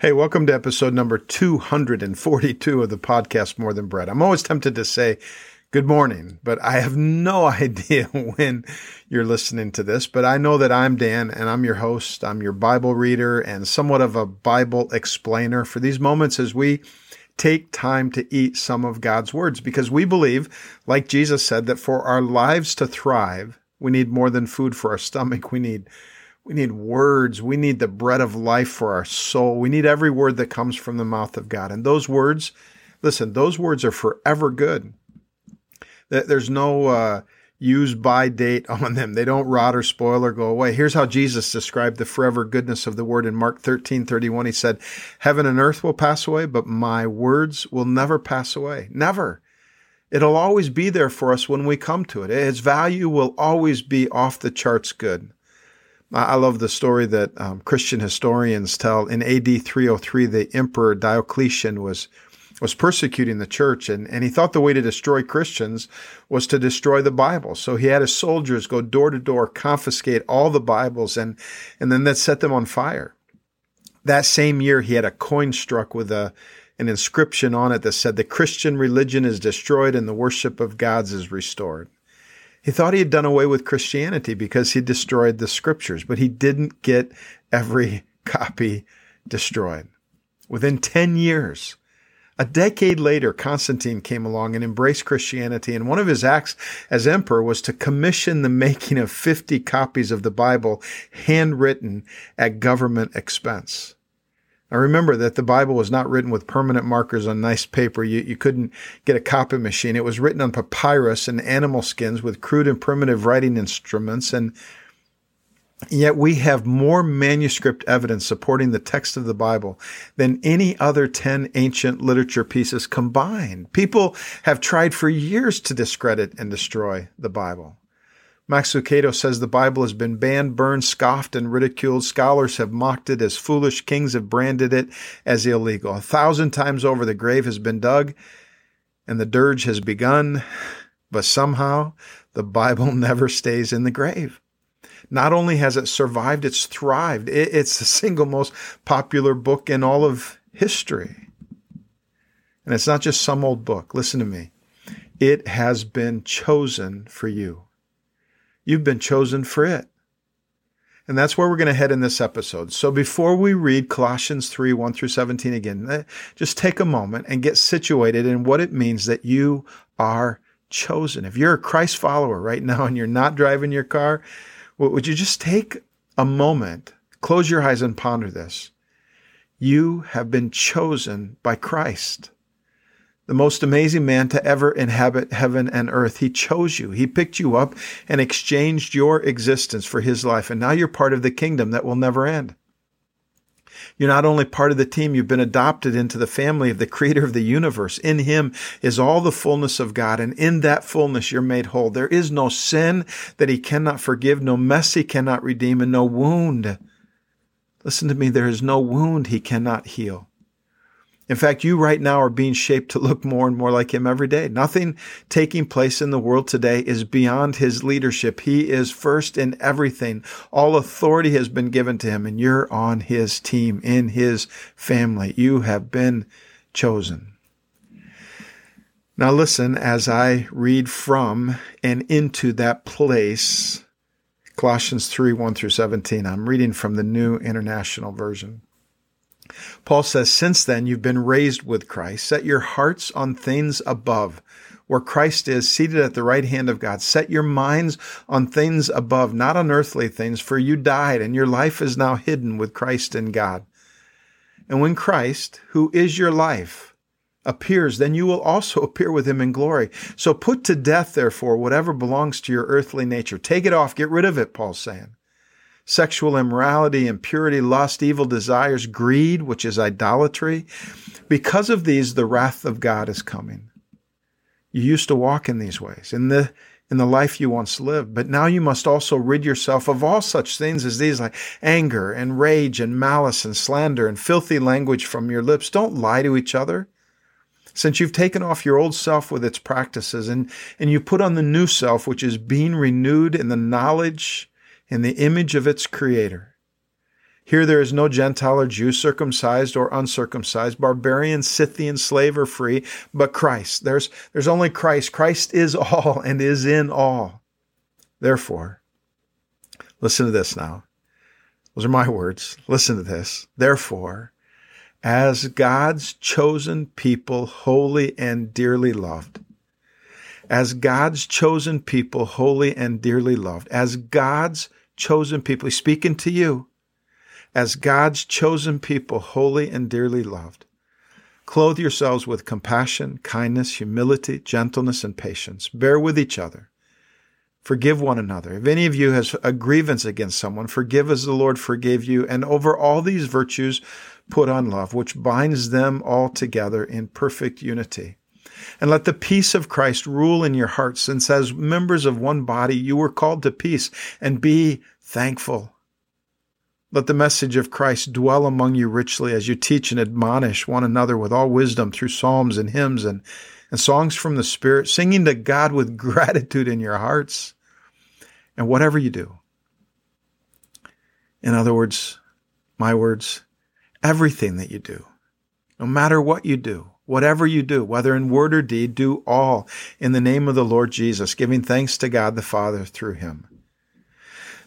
Hey, welcome to episode number 242 of the podcast More Than Bread. I'm always tempted to say good morning, but I have no idea when you're listening to this. But I know that I'm Dan and I'm your host. I'm your Bible reader and somewhat of a Bible explainer for these moments as we take time to eat some of God's words because we believe, like Jesus said, that for our lives to thrive, we need more than food for our stomach. We need we need words. We need the bread of life for our soul. We need every word that comes from the mouth of God. And those words, listen, those words are forever good. There's no uh, use by date on them. They don't rot or spoil or go away. Here's how Jesus described the forever goodness of the word in Mark 13 31. He said, Heaven and earth will pass away, but my words will never pass away. Never. It'll always be there for us when we come to it. Its value will always be off the charts good. I love the story that um, Christian historians tell. In AD 303, the Emperor Diocletian was was persecuting the church, and, and he thought the way to destroy Christians was to destroy the Bible. So he had his soldiers go door to door, confiscate all the Bibles, and and then that set them on fire. That same year, he had a coin struck with a an inscription on it that said, "The Christian religion is destroyed, and the worship of gods is restored." He thought he had done away with Christianity because he destroyed the scriptures, but he didn't get every copy destroyed. Within 10 years, a decade later, Constantine came along and embraced Christianity, and one of his acts as emperor was to commission the making of 50 copies of the Bible handwritten at government expense. Now remember that the Bible was not written with permanent markers on nice paper. You, you couldn't get a copy machine. It was written on papyrus and animal skins with crude and primitive writing instruments. And yet we have more manuscript evidence supporting the text of the Bible than any other 10 ancient literature pieces combined. People have tried for years to discredit and destroy the Bible. Max Lucado says the Bible has been banned, burned, scoffed, and ridiculed. Scholars have mocked it as foolish. Kings have branded it as illegal. A thousand times over, the grave has been dug and the dirge has begun, but somehow the Bible never stays in the grave. Not only has it survived, it's thrived. It's the single most popular book in all of history. And it's not just some old book. Listen to me. It has been chosen for you. You've been chosen for it. And that's where we're going to head in this episode. So before we read Colossians 3 1 through 17 again, eh, just take a moment and get situated in what it means that you are chosen. If you're a Christ follower right now and you're not driving your car, would you just take a moment, close your eyes, and ponder this? You have been chosen by Christ the most amazing man to ever inhabit heaven and earth. He chose you. He picked you up and exchanged your existence for his life. And now you're part of the kingdom that will never end. You're not only part of the team, you've been adopted into the family of the creator of the universe. In him is all the fullness of God, and in that fullness you're made whole. There is no sin that he cannot forgive, no mess he cannot redeem, and no wound. Listen to me, there is no wound he cannot heal. In fact, you right now are being shaped to look more and more like him every day. Nothing taking place in the world today is beyond his leadership. He is first in everything. All authority has been given to him and you're on his team, in his family. You have been chosen. Now listen as I read from and into that place. Colossians 3, 1 through 17. I'm reading from the New International Version. Paul says, Since then you've been raised with Christ. Set your hearts on things above, where Christ is seated at the right hand of God. Set your minds on things above, not on earthly things, for you died, and your life is now hidden with Christ in God. And when Christ, who is your life, appears, then you will also appear with him in glory. So put to death, therefore, whatever belongs to your earthly nature. Take it off, get rid of it, Paul's saying sexual immorality, impurity, lust, evil desires, greed, which is idolatry. Because of these, the wrath of God is coming. You used to walk in these ways, in the in the life you once lived, but now you must also rid yourself of all such things as these, like anger and rage and malice and slander and filthy language from your lips. Don't lie to each other. Since you've taken off your old self with its practices and, and you put on the new self, which is being renewed in the knowledge in the image of its creator. Here there is no Gentile or Jew, circumcised or uncircumcised, barbarian, Scythian, slave or free, but Christ. There's, there's only Christ. Christ is all and is in all. Therefore, listen to this now. Those are my words. Listen to this. Therefore, as God's chosen people, holy and dearly loved, as God's chosen people, holy and dearly loved, as God's chosen people, He's speaking to you, as God's chosen people, holy and dearly loved. Clothe yourselves with compassion, kindness, humility, gentleness, and patience. Bear with each other. Forgive one another. If any of you has a grievance against someone, forgive as the Lord forgave you. And over all these virtues, put on love, which binds them all together in perfect unity. And let the peace of Christ rule in your hearts, since as members of one body you were called to peace, and be thankful. Let the message of Christ dwell among you richly as you teach and admonish one another with all wisdom through psalms and hymns and, and songs from the Spirit, singing to God with gratitude in your hearts. And whatever you do, in other words, my words, everything that you do, no matter what you do, whatever you do, whether in word or deed, do all in the name of the Lord Jesus, giving thanks to God the Father through him.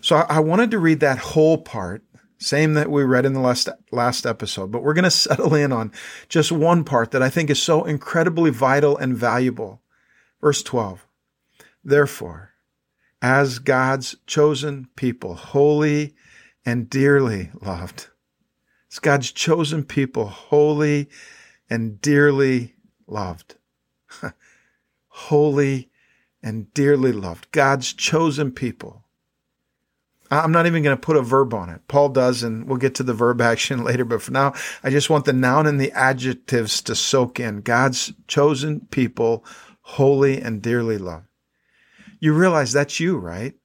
So I wanted to read that whole part same that we read in the last, last episode, but we're going to settle in on just one part that I think is so incredibly vital and valuable. Verse 12. Therefore, as God's chosen people, holy and dearly loved, as God's chosen people, holy and dearly loved, holy and dearly loved, God's chosen people, I'm not even going to put a verb on it. Paul does, and we'll get to the verb action later. But for now, I just want the noun and the adjectives to soak in. God's chosen people, holy and dearly loved. You realize that's you, right?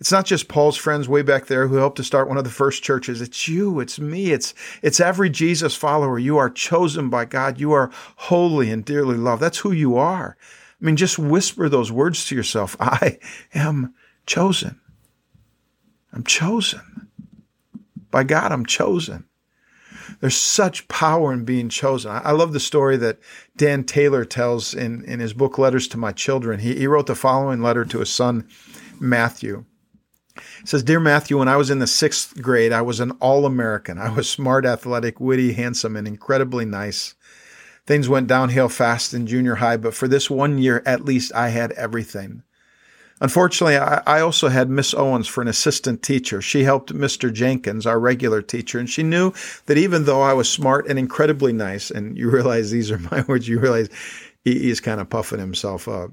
It's not just Paul's friends way back there who helped to start one of the first churches. It's you. It's me. It's, it's every Jesus follower. You are chosen by God. You are holy and dearly loved. That's who you are. I mean, just whisper those words to yourself. I am chosen. I'm chosen. By God, I'm chosen. There's such power in being chosen. I love the story that Dan Taylor tells in, in his book, Letters to My Children. He, he wrote the following letter to his son, Matthew. He says, Dear Matthew, when I was in the sixth grade, I was an all American. I was smart, athletic, witty, handsome, and incredibly nice. Things went downhill fast in junior high, but for this one year at least, I had everything. Unfortunately, I, also had Miss Owens for an assistant teacher. She helped Mr. Jenkins, our regular teacher, and she knew that even though I was smart and incredibly nice, and you realize these are my words, you realize he, he's kind of puffing himself up.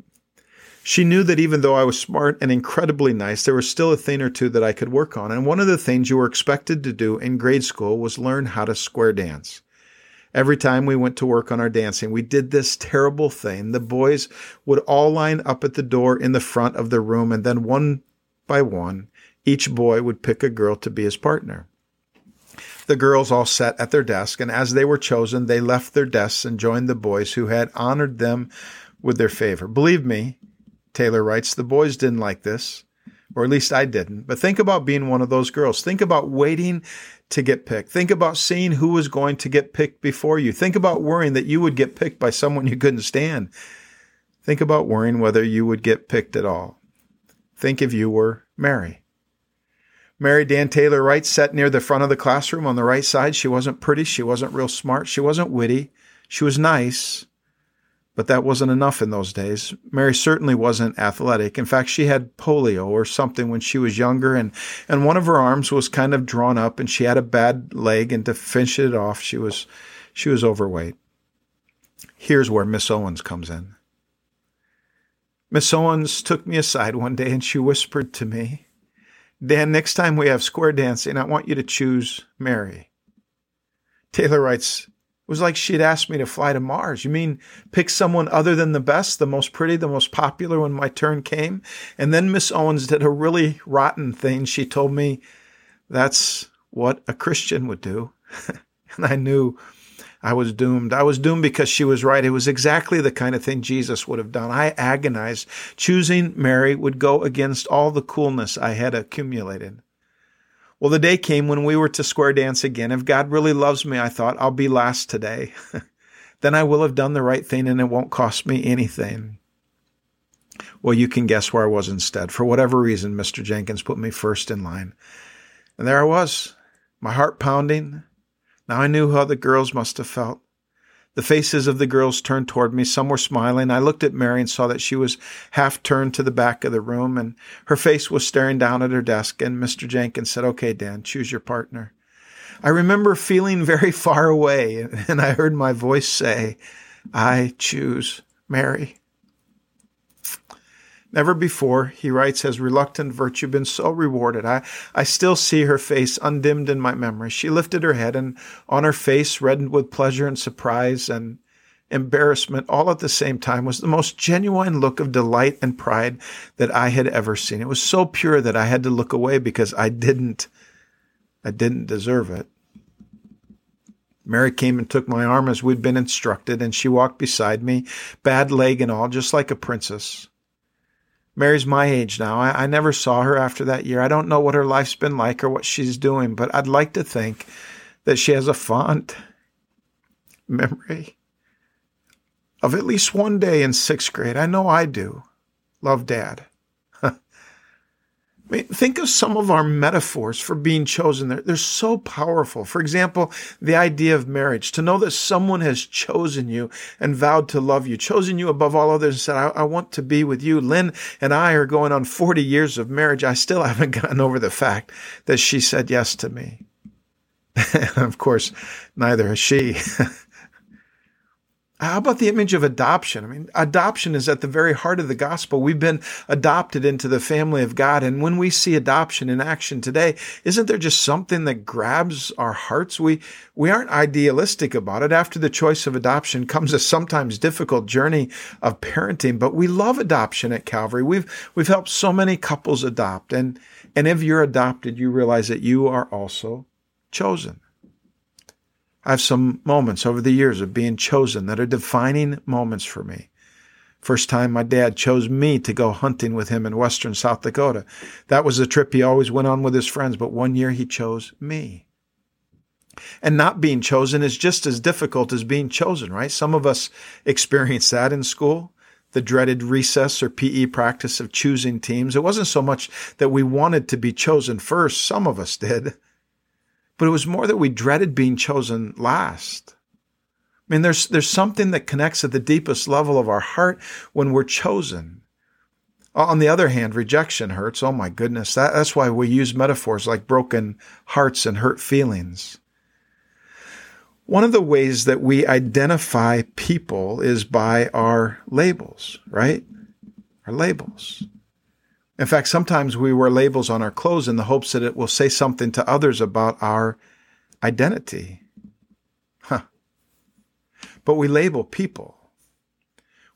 She knew that even though I was smart and incredibly nice, there was still a thing or two that I could work on. And one of the things you were expected to do in grade school was learn how to square dance. Every time we went to work on our dancing, we did this terrible thing. The boys would all line up at the door in the front of the room, and then one by one, each boy would pick a girl to be his partner. The girls all sat at their desk, and as they were chosen, they left their desks and joined the boys who had honored them with their favor. Believe me, Taylor writes, the boys didn't like this, or at least I didn't. But think about being one of those girls. Think about waiting to get picked. Think about seeing who was going to get picked before you. Think about worrying that you would get picked by someone you couldn't stand. Think about worrying whether you would get picked at all. Think if you were Mary. Mary Dan Taylor Wright sat near the front of the classroom on the right side. She wasn't pretty. She wasn't real smart. She wasn't witty. She was nice. But that wasn't enough in those days. Mary certainly wasn't athletic. In fact, she had polio or something when she was younger, and, and one of her arms was kind of drawn up, and she had a bad leg, and to finish it off, she was she was overweight. Here's where Miss Owens comes in. Miss Owens took me aside one day and she whispered to me, Dan, next time we have square dancing, I want you to choose Mary. Taylor writes, it was like she'd asked me to fly to Mars. You mean pick someone other than the best, the most pretty, the most popular when my turn came? And then Miss Owens did a really rotten thing. She told me that's what a Christian would do. and I knew I was doomed. I was doomed because she was right. It was exactly the kind of thing Jesus would have done. I agonized. Choosing Mary would go against all the coolness I had accumulated. Well, the day came when we were to square dance again. If God really loves me, I thought, I'll be last today. then I will have done the right thing and it won't cost me anything. Well, you can guess where I was instead. For whatever reason, Mr. Jenkins put me first in line. And there I was, my heart pounding. Now I knew how the girls must have felt. The faces of the girls turned toward me. Some were smiling. I looked at Mary and saw that she was half turned to the back of the room and her face was staring down at her desk. And Mr. Jenkins said, Okay, Dan, choose your partner. I remember feeling very far away and I heard my voice say, I choose Mary. Never before, he writes, has reluctant virtue been so rewarded. I, I still see her face undimmed in my memory. She lifted her head, and on her face, reddened with pleasure and surprise and embarrassment all at the same time, was the most genuine look of delight and pride that I had ever seen. It was so pure that I had to look away because I didn't, I didn't deserve it. Mary came and took my arm as we'd been instructed, and she walked beside me, bad leg and all, just like a princess. Mary's my age now. I, I, never saw her after that year. I don't know what her life's been like or what she's doing, but I'd like to think that she has a fond memory of at least one day in sixth grade. I know I do. Love, Dad. I mean, think of some of our metaphors for being chosen. They're, they're so powerful. For example, the idea of marriage, to know that someone has chosen you and vowed to love you, chosen you above all others and said, I, I want to be with you. Lynn and I are going on 40 years of marriage. I still haven't gotten over the fact that she said yes to me. and of course, neither has she. How about the image of adoption? I mean, adoption is at the very heart of the gospel. We've been adopted into the family of God. And when we see adoption in action today, isn't there just something that grabs our hearts? We, we aren't idealistic about it. After the choice of adoption comes a sometimes difficult journey of parenting, but we love adoption at Calvary. We've, we've helped so many couples adopt. And, and if you're adopted, you realize that you are also chosen. I have some moments over the years of being chosen that are defining moments for me. First time my dad chose me to go hunting with him in western South Dakota. That was a trip he always went on with his friends, but one year he chose me. And not being chosen is just as difficult as being chosen, right? Some of us experience that in school the dreaded recess or PE practice of choosing teams. It wasn't so much that we wanted to be chosen first, some of us did, but it was more that we dreaded being chosen last. I mean, there's, there's something that connects at the deepest level of our heart when we're chosen. On the other hand, rejection hurts. Oh my goodness. That, that's why we use metaphors like broken hearts and hurt feelings. One of the ways that we identify people is by our labels, right? Our labels. In fact, sometimes we wear labels on our clothes in the hopes that it will say something to others about our identity. Huh. But we label people.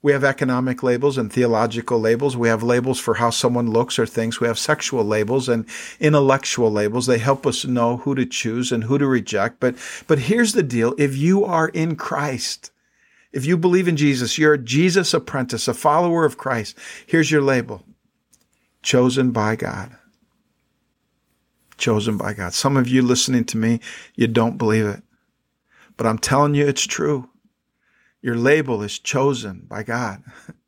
We have economic labels and theological labels. We have labels for how someone looks or thinks. We have sexual labels and intellectual labels. They help us know who to choose and who to reject. But, but here's the deal. If you are in Christ, if you believe in Jesus, you're a Jesus apprentice, a follower of Christ. Here's your label chosen by God. Chosen by God. Some of you listening to me, you don't believe it. But I'm telling you, it's true. Your label is chosen by God.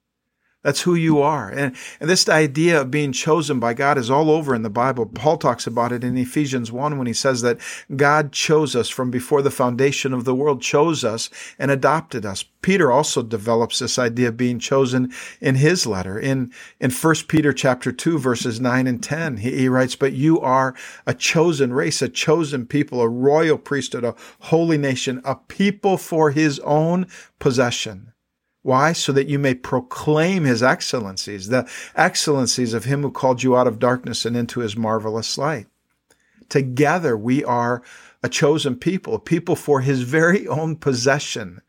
That's who you are. And, and this idea of being chosen by God is all over in the Bible. Paul talks about it in Ephesians 1 when he says that God chose us from before the foundation of the world, chose us and adopted us. Peter also develops this idea of being chosen in his letter. In, in 1 Peter chapter 2, verses 9 and 10, he, he writes, But you are a chosen race, a chosen people, a royal priesthood, a holy nation, a people for his own possession why? So that you may proclaim his excellencies, the excellencies of him who called you out of darkness and into his marvelous light. Together we are a chosen people, a people for his very own possession.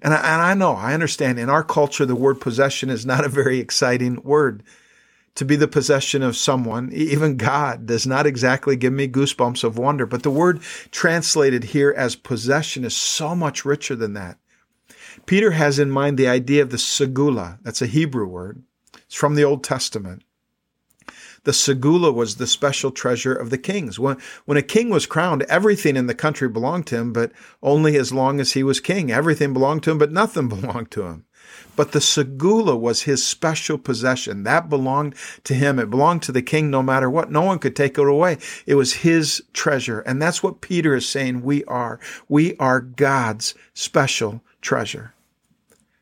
And I, and I know, I understand in our culture, the word possession is not a very exciting word. To be the possession of someone, even God, does not exactly give me goosebumps of wonder. But the word translated here as possession is so much richer than that. Peter has in mind the idea of the segula. That's a Hebrew word. It's from the Old Testament. The segula was the special treasure of the kings. When, when a king was crowned, everything in the country belonged to him, but only as long as he was king. Everything belonged to him, but nothing belonged to him. But the segula was his special possession. That belonged to him. It belonged to the king no matter what. No one could take it away. It was his treasure. And that's what Peter is saying we are. We are God's special treasure.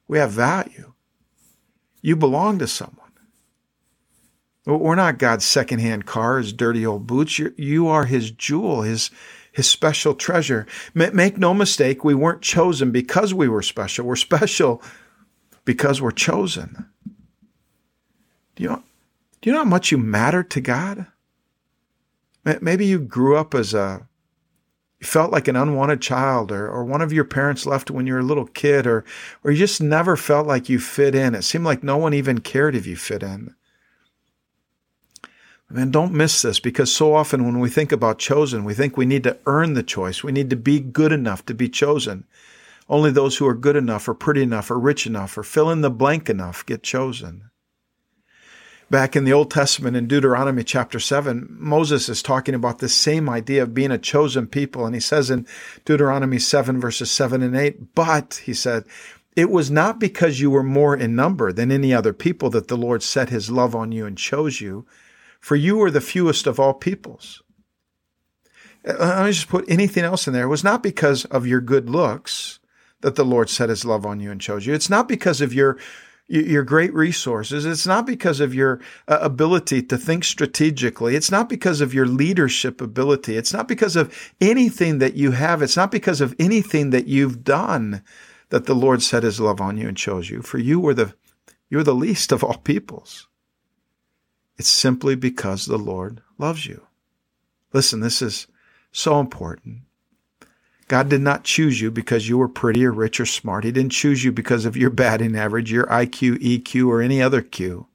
We have value. You belong to someone. We're not God's secondhand car, his dirty old boots. You're, you are his jewel, his, his special treasure. Make no mistake, we weren't chosen because we were special. We're special because we're chosen. Do you know, do you know how much you matter to God? Maybe you grew up as a, felt like an unwanted child, or, or one of your parents left when you were a little kid, or, or you just never felt like you fit in. It seemed like no one even cared if you fit in. Man, don't miss this because so often when we think about chosen, we think we need to earn the choice. We need to be good enough to be chosen. Only those who are good enough or pretty enough or rich enough or fill in the blank enough get chosen. Back in the Old Testament in Deuteronomy chapter 7, Moses is talking about this same idea of being a chosen people. And he says in Deuteronomy 7, verses 7 and 8, but, he said, it was not because you were more in number than any other people that the Lord set his love on you and chose you, for you were the fewest of all peoples. Uh, let me just put anything else in there. It was not because of your good looks that the Lord set his love on you and chose you. It's not because of your your great resources. It's not because of your uh, ability to think strategically. It's not because of your leadership ability. It's not because of anything that you have. It's not because of anything that you've done that the Lord set his love on you and chose you. For you were the you're the least of all peoples. It's simply because the Lord loves you. Listen, this is so important. God did not choose you because you were pretty or rich or smart. He didn't choose you because of your batting average, your IQ, EQ, or any other Q.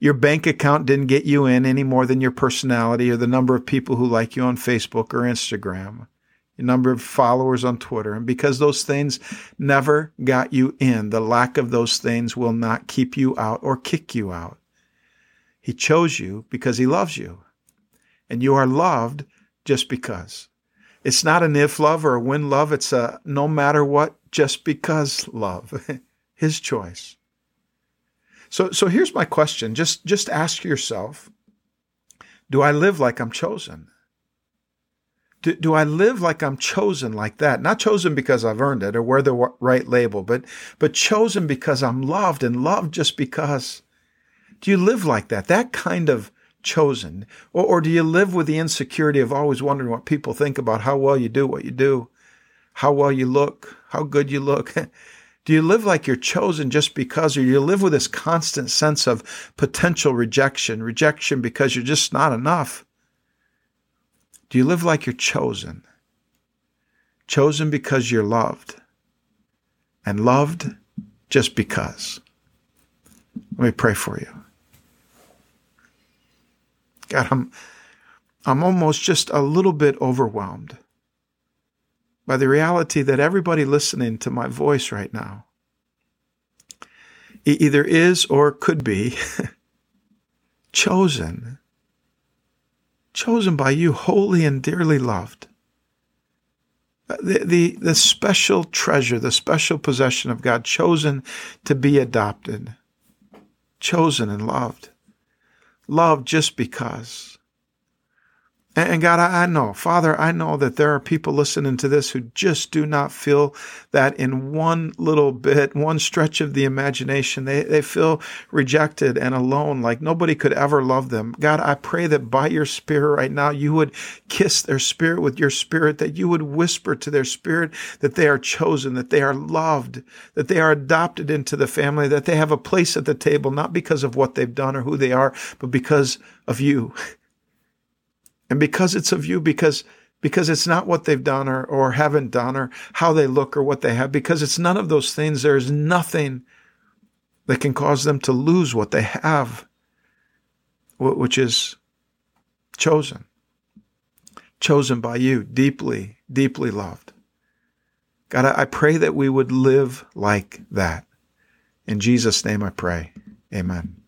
Your bank account didn't get you in any more than your personality or the number of people who like you on Facebook or Instagram, your number of followers on Twitter. And because those things never got you in, the lack of those things will not keep you out or kick you out. He chose you because he loves you. And you are loved just because. It's not an if love or a when love. It's a no matter what, just because love. His choice. So, so here's my question. Just, just ask yourself, do I live like I'm chosen? Do, do I live like I'm chosen like that? Not chosen because I've earned it or wear the right label, but, but chosen because I'm loved and loved just because. Do you live like that? That kind of chosen? Or, or do you live with the insecurity of always wondering what people think about how well you do what you do, how well you look, how good you look? do you live like you're chosen just because, or do you live with this constant sense of potential rejection, rejection because you're just not enough? Do you live like you're chosen? Chosen because you're loved, and loved just because. Let me pray for you. God, I'm, I'm almost just a little bit overwhelmed by the reality that everybody listening to my voice right now either is or could be chosen, chosen by you, holy and dearly loved. Uh, the, the, the special treasure, the special possession of God, chosen to be adopted, chosen and loved love just because. And God, I know, Father, I know that there are people listening to this who just do not feel that in one little bit, one stretch of the imagination. They, they feel rejected and alone, like nobody could ever love them. God, I pray that by your Spirit right now, you would kiss their spirit with your Spirit, that you would whisper to their spirit that they are chosen, that they are loved, that they are adopted into the family, that they have a place at the table, not because of what they've done or who they are, but because of you. And because it's of you, because because it's not what they've done or, or haven't done or how they look or what they have, because it's none of those things. There is nothing that can cause them to lose what they have, which is chosen. Chosen by you, deeply, deeply loved. God, I pray that we would live like that. In Jesus' name I pray. Amen.